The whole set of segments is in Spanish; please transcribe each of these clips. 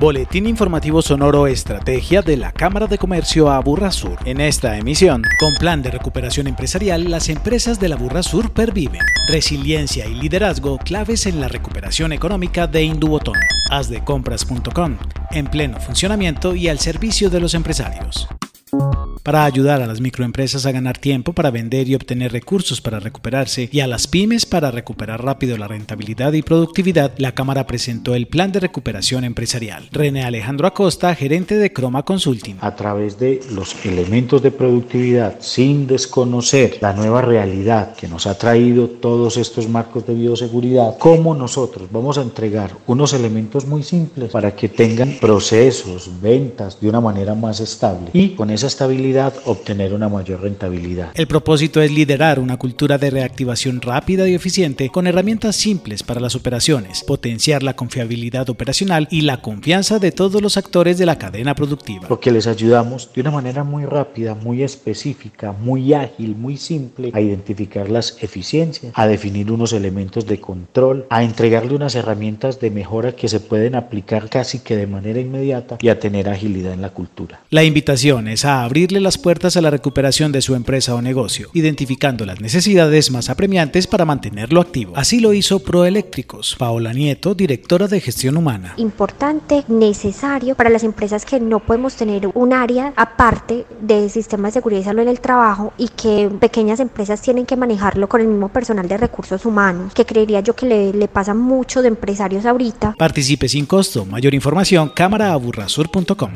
Boletín informativo sonoro Estrategia de la Cámara de Comercio Aburra Sur. En esta emisión, con plan de recuperación empresarial, las empresas de la Aburra Sur perviven. Resiliencia y liderazgo claves en la recuperación económica de Indubotón. Asdecompras.com, en pleno funcionamiento y al servicio de los empresarios. Para ayudar a las microempresas a ganar tiempo para vender y obtener recursos para recuperarse y a las pymes para recuperar rápido la rentabilidad y productividad, la Cámara presentó el Plan de Recuperación Empresarial. René Alejandro Acosta, gerente de Croma Consulting. A través de los elementos de productividad, sin desconocer la nueva realidad que nos ha traído todos estos marcos de bioseguridad, cómo nosotros vamos a entregar unos elementos muy simples para que tengan procesos, ventas de una manera más estable y con esa estabilidad obtener una mayor rentabilidad. El propósito es liderar una cultura de reactivación rápida y eficiente con herramientas simples para las operaciones, potenciar la confiabilidad operacional y la confianza de todos los actores de la cadena productiva. Porque les ayudamos de una manera muy rápida, muy específica, muy ágil, muy simple a identificar las eficiencias, a definir unos elementos de control, a entregarle unas herramientas de mejora que se pueden aplicar casi que de manera inmediata y a tener agilidad en la cultura. La invitación es a abrirle las puertas a la recuperación de su empresa o negocio, identificando las necesidades más apremiantes para mantenerlo activo. Así lo hizo Proeléctricos. Paola Nieto, directora de gestión humana. Importante, necesario para las empresas que no podemos tener un área aparte de sistema de seguridad y salud en el trabajo y que pequeñas empresas tienen que manejarlo con el mismo personal de recursos humanos, que creería yo que le, le pasa mucho de empresarios ahorita. Participe sin costo. Mayor información, cámaraaburrasur.com.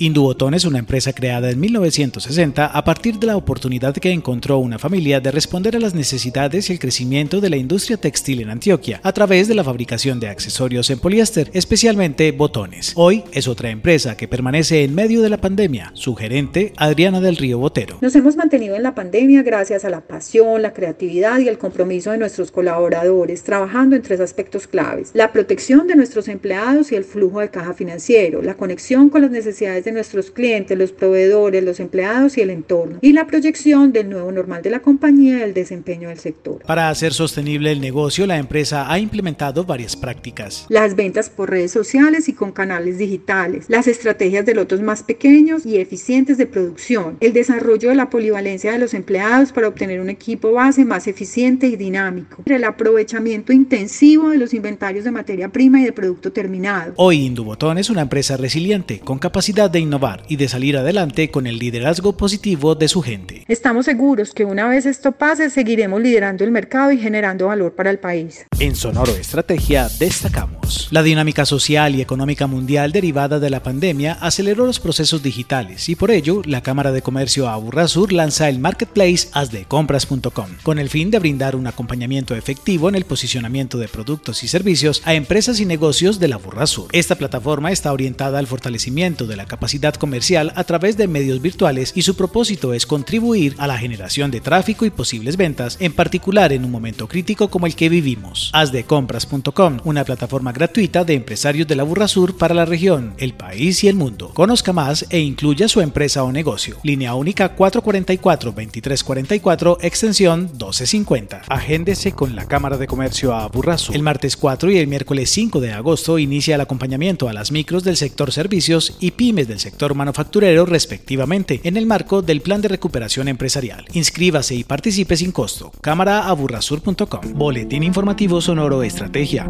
Indubotón es una empresa creada en 1960 a partir de la oportunidad que encontró una familia de responder a las necesidades y el crecimiento de la industria textil en Antioquia a través de la fabricación de accesorios en poliéster, especialmente botones. Hoy es otra empresa que permanece en medio de la pandemia. Su gerente, Adriana del Río Botero. Nos hemos mantenido en la pandemia gracias a la pasión, la creatividad y el compromiso de nuestros colaboradores, trabajando en tres aspectos claves. La protección de nuestros empleados y el flujo de caja financiero, la conexión con las necesidades nuestros clientes, los proveedores, los empleados y el entorno, y la proyección del nuevo normal de la compañía y el desempeño del sector. Para hacer sostenible el negocio, la empresa ha implementado varias prácticas. Las ventas por redes sociales y con canales digitales, las estrategias de lotos más pequeños y eficientes de producción, el desarrollo de la polivalencia de los empleados para obtener un equipo base más eficiente y dinámico, el aprovechamiento intensivo de los inventarios de materia prima y de producto terminado. Hoy Indubotón es una empresa resiliente con capacidad de innovar y de salir adelante con el liderazgo positivo de su gente. Estamos seguros que una vez esto pase, seguiremos liderando el mercado y generando valor para el país. En Sonoro Estrategia destacamos. La dinámica social y económica mundial derivada de la pandemia aceleró los procesos digitales y por ello la Cámara de Comercio Aburrasur lanza el marketplace asdecompras.com con el fin de brindar un acompañamiento efectivo en el posicionamiento de productos y servicios a empresas y negocios de la Aburrasur. Esta plataforma está orientada al fortalecimiento de la capacidad comercial a través de medios virtuales y su propósito es contribuir a la generación de tráfico y posibles ventas, en particular en un momento crítico como el que vivimos. Asdecompras.com, una plataforma gratuita de empresarios de la Burra Sur para la región, el país y el mundo. Conozca más e incluya su empresa o negocio. Línea única 444-2344, extensión 1250. Agéndese con la Cámara de Comercio a Sur. El martes 4 y el miércoles 5 de agosto inicia el acompañamiento a las micros del sector servicios y pymes del sector manufacturero respectivamente, en el marco del Plan de Recuperación Empresarial. Inscríbase y participe sin costo. Cámaraaburrasur.com. Boletín informativo sonoro Estrategia.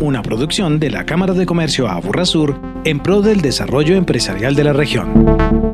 Una producción de la Cámara de Comercio Aburrasur en pro del desarrollo empresarial de la región.